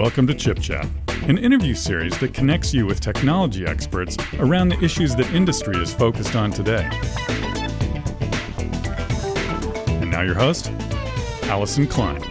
Welcome to Chip Chat, an interview series that connects you with technology experts around the issues that industry is focused on today. And now, your host, Allyson Klein.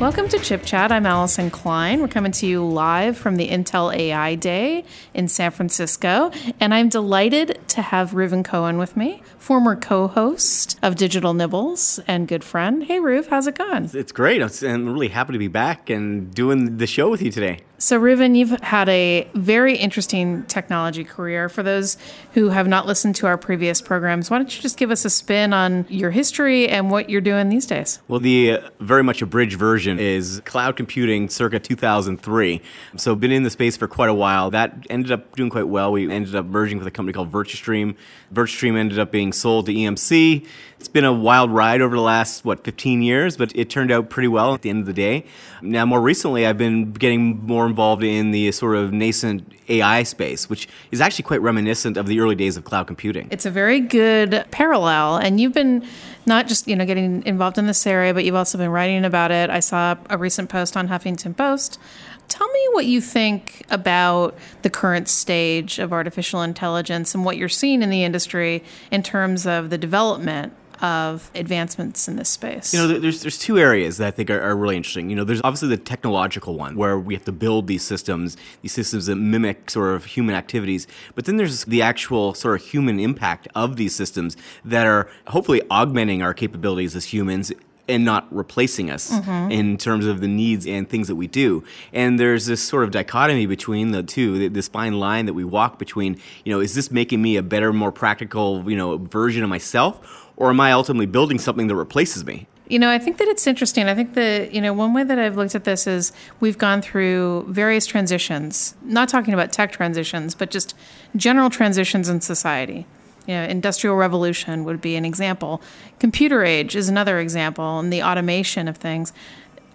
Welcome to Chip Chat. I'm Allyson Klein. We're coming to you live from the Intel AI Day in San Francisco. And I'm delighted to have Reuven Cohen with me, former co host of Digital Nibbles and good friend. Hey, Reuven, how's it going? It's great. I'm really happy to be back and doing the show with you today. So, Reuven, you've had a very interesting technology career. For those who have not listened to our previous programs, why don't you just give us a spin on your history and what you're doing these days? Well, the uh, very much abridged version is cloud computing circa 2003. So, been in the space for quite a while. That ended up doing quite well. We ended up merging with a company called VirtuStream. VirtuStream ended up being sold to EMC. It's been a wild ride over the last, what, 15 years, but it turned out pretty well at the end of the day. Now, more recently, I've been getting more involved in the sort of nascent AI space, which is actually quite reminiscent of the early days of cloud computing. It's a very good parallel, and you've been not just you know getting involved in this area, but you've also been writing about it. I saw a recent post on Huffington Post. Tell me what you think about the current stage of artificial intelligence and what you're seeing in the industry in terms of the development of advancements in this space? You know, there's there's two areas that I think are, are, really interesting. You know, there's obviously the technological one where we have to build these systems, these systems that mimic sort of human activities. But then there's the actual sort of human impact of these systems that are hopefully augmenting our capabilities as humans and not replacing us mm-hmm. in terms of the needs and things that we do. And there's this sort of dichotomy between the two, this fine line that we walk between, you know, is this making me a better, more practical, you know, version of myself? or am I ultimately building something that replaces me? You know, I think that it's interesting. I think that, you know, one way that I've looked at this is we've gone through various transitions, not talking about tech transitions, but just general transitions in society. You know, industrial revolution would be an example. Computer age is another example, and the automation of things.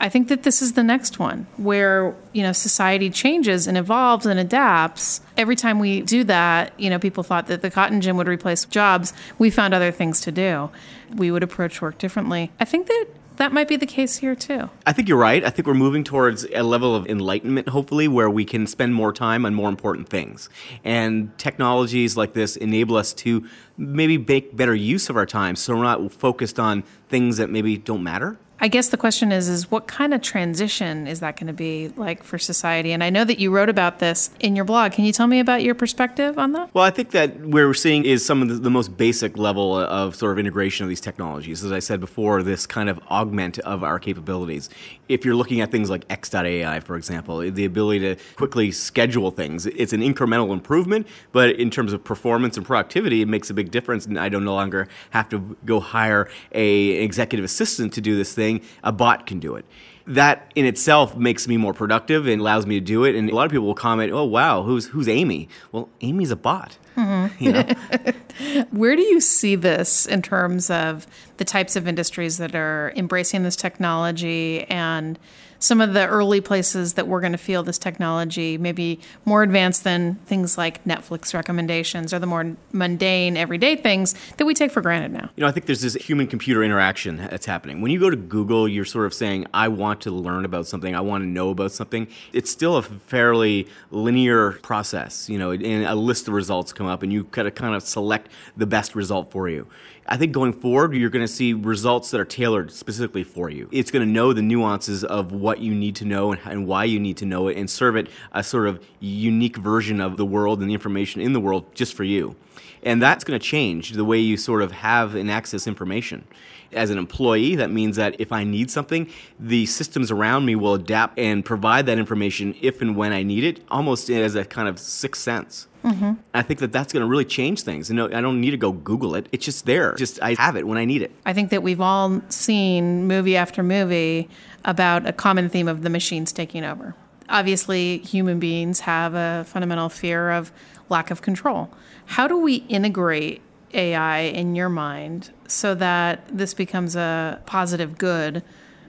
I think that this is the next one where, you know, society changes and evolves and adapts. Every time we do that, you know, people thought that the cotton gin would replace jobs. We found other things to do. We would approach work differently. I think that that might be the case here too. I think you're right. I think we're moving towards a level of enlightenment, hopefully, where we can spend more time on more important things. And technologies like this enable us to maybe make better use of our time so we're not focused on things that maybe don't matter. I guess the question is is what kind of transition is that going to be like for society? And I know that you wrote about this in your blog. Can you tell me about your perspective on that? Well, I think that where we're seeing is some of the, the most basic level of sort of integration of these technologies. As I said before, this kind of augment of our capabilities. If you're looking at things like X.AI, for example, the ability to quickly schedule things, it's an incremental improvement, but in terms of performance and productivity, it makes a big difference. And I don't no longer have to go hire a executive assistant to do this thing thing, a bot can do it. That in itself makes me more productive and allows me to do it. And a lot of people will comment, "Oh, wow, who's who's Amy?" Well, Amy's a bot. Mm-hmm. You know? Where do you see this in terms of the types of industries that are embracing this technology and some of the early places that we're going to feel this technology maybe more advanced than things like Netflix recommendations or the more mundane everyday things that we take for granted now. You know, I think there's this human computer interaction that's happening. When you go to Google, you're sort of saying, I want to learn about something, I want to know about something. It's still a fairly linear process, you know, and a list of results come up and you kind of kind of select the best result for you. I think going forward, you're going to see results that are tailored specifically for you. It's going to know the nuances of what you need to know and, and why you need to know it and serve it a sort of unique version of the world and the information in the world just for you. And that's going to change the way you sort of have and access information. As an employee, that means that if I need something, the systems around me will adapt and provide that information if and when I need it, almost as a kind of sixth sense. Mm-hmm. I think that that's going to really change things. You know, I don't need to go Google it. It's just there. Just I have it when I need it. I think that we've all seen movie after movie about a common theme of the machines taking over. Obviously, human beings have a fundamental fear of lack of control. How do we integrate AI in your mind so that this becomes a positive good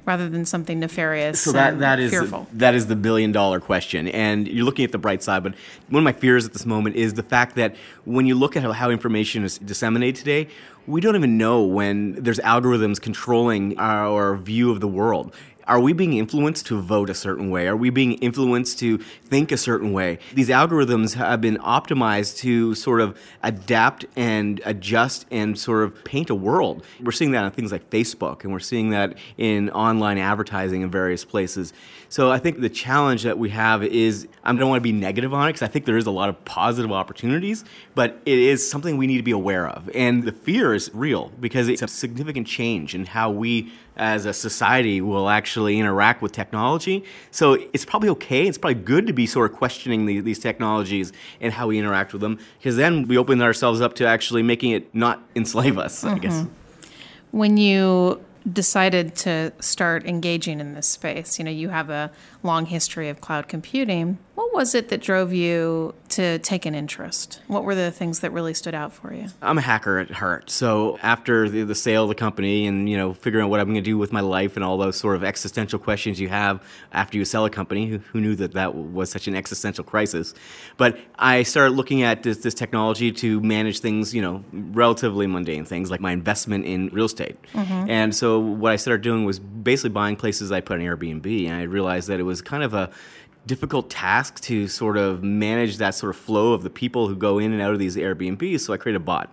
rather than something nefarious so that, that is fearful. that is the billion dollar question and you're looking at the bright side but one of my fears at this moment is the fact that when you look at how, how information is disseminated today we don't even know when there's algorithms controlling our, our view of the world are we being influenced to vote a certain way? Are we being influenced to think a certain way? These algorithms have been optimized to sort of adapt and adjust and sort of paint a world. We're seeing that on things like Facebook, and we're seeing that in online advertising in various places. So I think the challenge that we have is I don't want to be negative on it because I think there is a lot of positive opportunities, but it is something we need to be aware of. And the fear is real because it's a significant change in how we as a society will actually interact with technology. So it's probably okay. It's probably good to be sort of questioning the, these technologies and how we interact with them, because then we open ourselves up to actually making it not enslave us. Mm-hmm. I guess. When you decided to start engaging in this space, you know, you have a long history of cloud computing. What was it that drove you to take an interest? What were the things that really stood out for you? I'm a hacker at heart. So after the, the sale of the company and, you know, figuring out what I'm going to do with my life and all those sort of existential questions you have after you sell a company, who, who knew that that was such an existential crisis? But I started looking at this, this technology to manage things, you know, relatively mundane things like my investment in real estate. Mm-hmm. And so what I started doing was basically buying places I put on Airbnb. And I realized that it was kind of a difficult task to sort of manage that sort of flow of the people who go in and out of these Airbnbs. So I created a bot.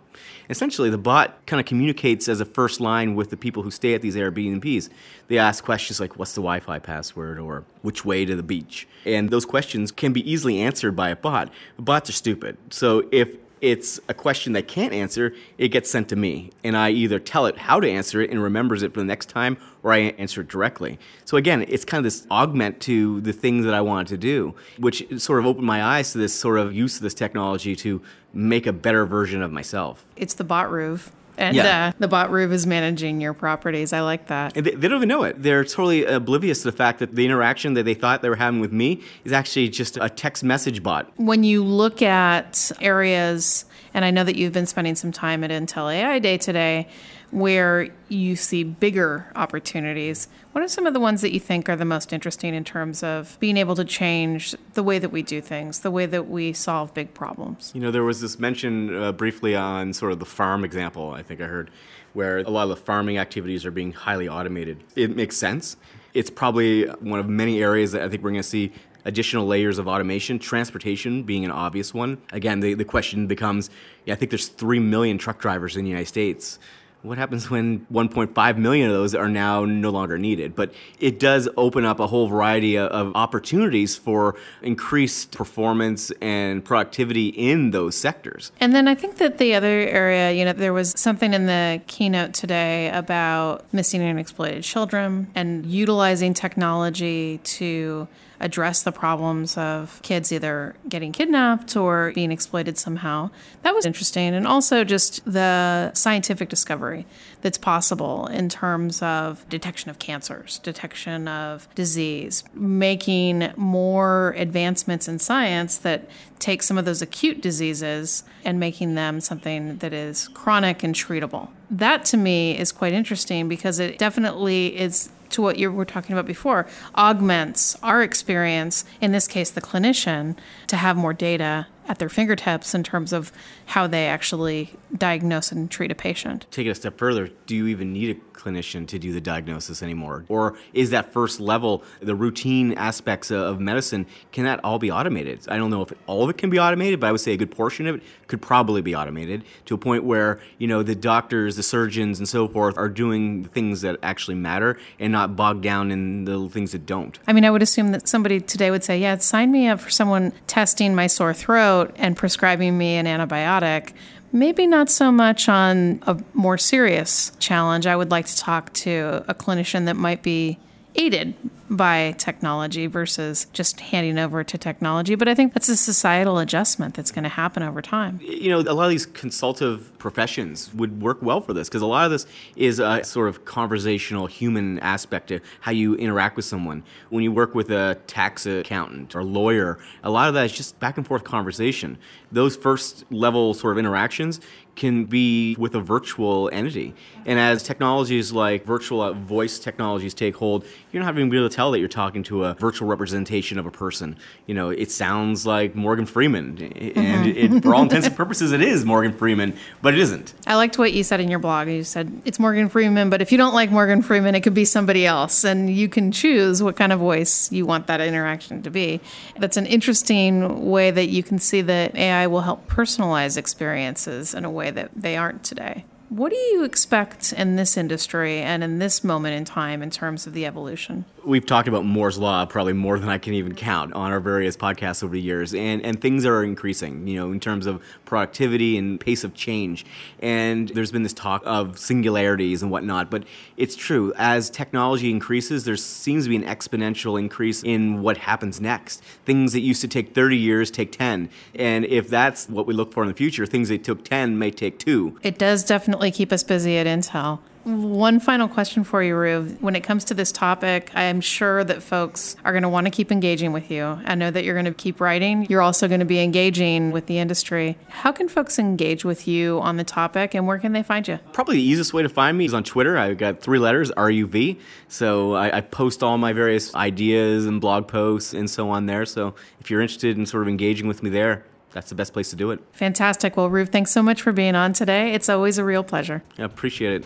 Essentially, the bot kind of communicates as a first line with the people who stay at these Airbnbs. They ask questions like, What's the Wi Fi password? or Which way to the beach? And those questions can be easily answered by a bot. bots are stupid. So if it's a question they can't answer, it gets sent to me. And I either tell it how to answer it and remembers it for the next time, or I answer it directly. So again, it's kind of this augment to the things that I wanted to do, which sort of opened my eyes to this sort of use of this technology to make a better version of myself. It's the bot roof and yeah. uh, the bot roof is managing your properties. I like that. They, they, don't even know it. They're totally oblivious to the fact that the interaction that they thought they were having with me is actually just a text message bot. When you look at areas, and I know that you've been spending some time at Intel AI Day today, where you see bigger opportunities. What are some of the ones that you think are the most interesting in terms of being able to change the way that we do things, the way that we solve big problems? You know, there was this mention uh, briefly on sort of the farm example, I think I heard, where a lot of the farming activities are being highly automated. It makes sense. It's probably one of many areas that I think we're going to see additional layers of automation, transportation being an obvious one. Again, the, the question becomes yeah, I think there's 3 million truck drivers in the United States what happens when 1.5 million of those are now no longer needed? But it does open up a whole variety of opportunities for increased performance and productivity in those sectors. And then I think that the other area, you know, there was something in the keynote today about missing and exploited children and utilizing technology to address the problems of kids either getting kidnapped or being exploited somehow. That was interesting. And also just the scientific discovery that's possible in terms of detection of cancers, detection of disease, making more advancements in science that take some of those acute diseases and making them something that is chronic and treatable. That to me is quite interesting because it definitely is to what you were talking about before, augments our experience, in this case, the clinician, to have more data at their fingertips in terms of how they actually diagnose and treat a patient. Take it a step further. Do you even need a clinician to do the diagnosis anymore? Or is that first level, the routine aspects of medicine, can that all be automated? I don't know if all of it can be automated, but I would say a good portion of it could probably be automated to a point where, you know, the doctors, the surgeons, and so forth are doing the things that actually matter and not bogged down in the things that don't. I mean, I would assume that somebody today would say, yeah, sign me up for someone testing my sore throat and prescribing me an antibiotic Maybe not so much on a more serious challenge. I would like to talk to a clinician that might be aided by technology versus just handing over to technology. But I think that's a societal adjustment that's going to happen over time. You know, a lot of these consultative professions would work well for this because a lot of this is a sort of conversational human aspect to how you interact with someone. When you work with a tax accountant or lawyer, a lot of that is just back and forth conversation. Those first level sort of interactions can be with a virtual entity. And as technologies like virtual uh, voice technologies take hold, you're not even be able to tell that you're talking to a virtual representation of a person. You know, it sounds like Morgan Freeman, and mm-hmm. it, for all intents and purposes, it is Morgan Freeman, but it isn't. I liked what you said in your blog. You said it's Morgan Freeman, but if you don't like Morgan Freeman, it could be somebody else, and you can choose what kind of voice you want that interaction to be. That's an interesting way that you can see that AI will help personalize experiences in a way that they aren't today. What do you expect in this industry and in this moment in time in terms of the evolution? We've talked about Moore's Law probably more than I can even count on our various podcasts over the years, and, and things are increasing, you know, in terms of productivity and pace of change. And there's been this talk of singularities and whatnot, but it's true. As technology increases, there seems to be an exponential increase in what happens next. Things that used to take 30 years take 10. And if that's what we look for in the future, things that took 10 may take two. It does definitely definitely keep us busy at Intel. One final question for you, Ruv. When it comes to this topic, I'm sure that folks are going to want to keep engaging with you. I know that you're going to keep writing. You're also going to be engaging with the industry. How can folks engage with you on the topic and where can they find you? Probably the easiest way to find me is on Twitter. I've got three letters, RUV. So I, I post all my various ideas and blog posts and so on there. So if you're interested in sort of engaging with me there, that's the best place to do it. Fantastic. Well, Ruv, thanks so much for being on today. It's always a real pleasure. I appreciate it.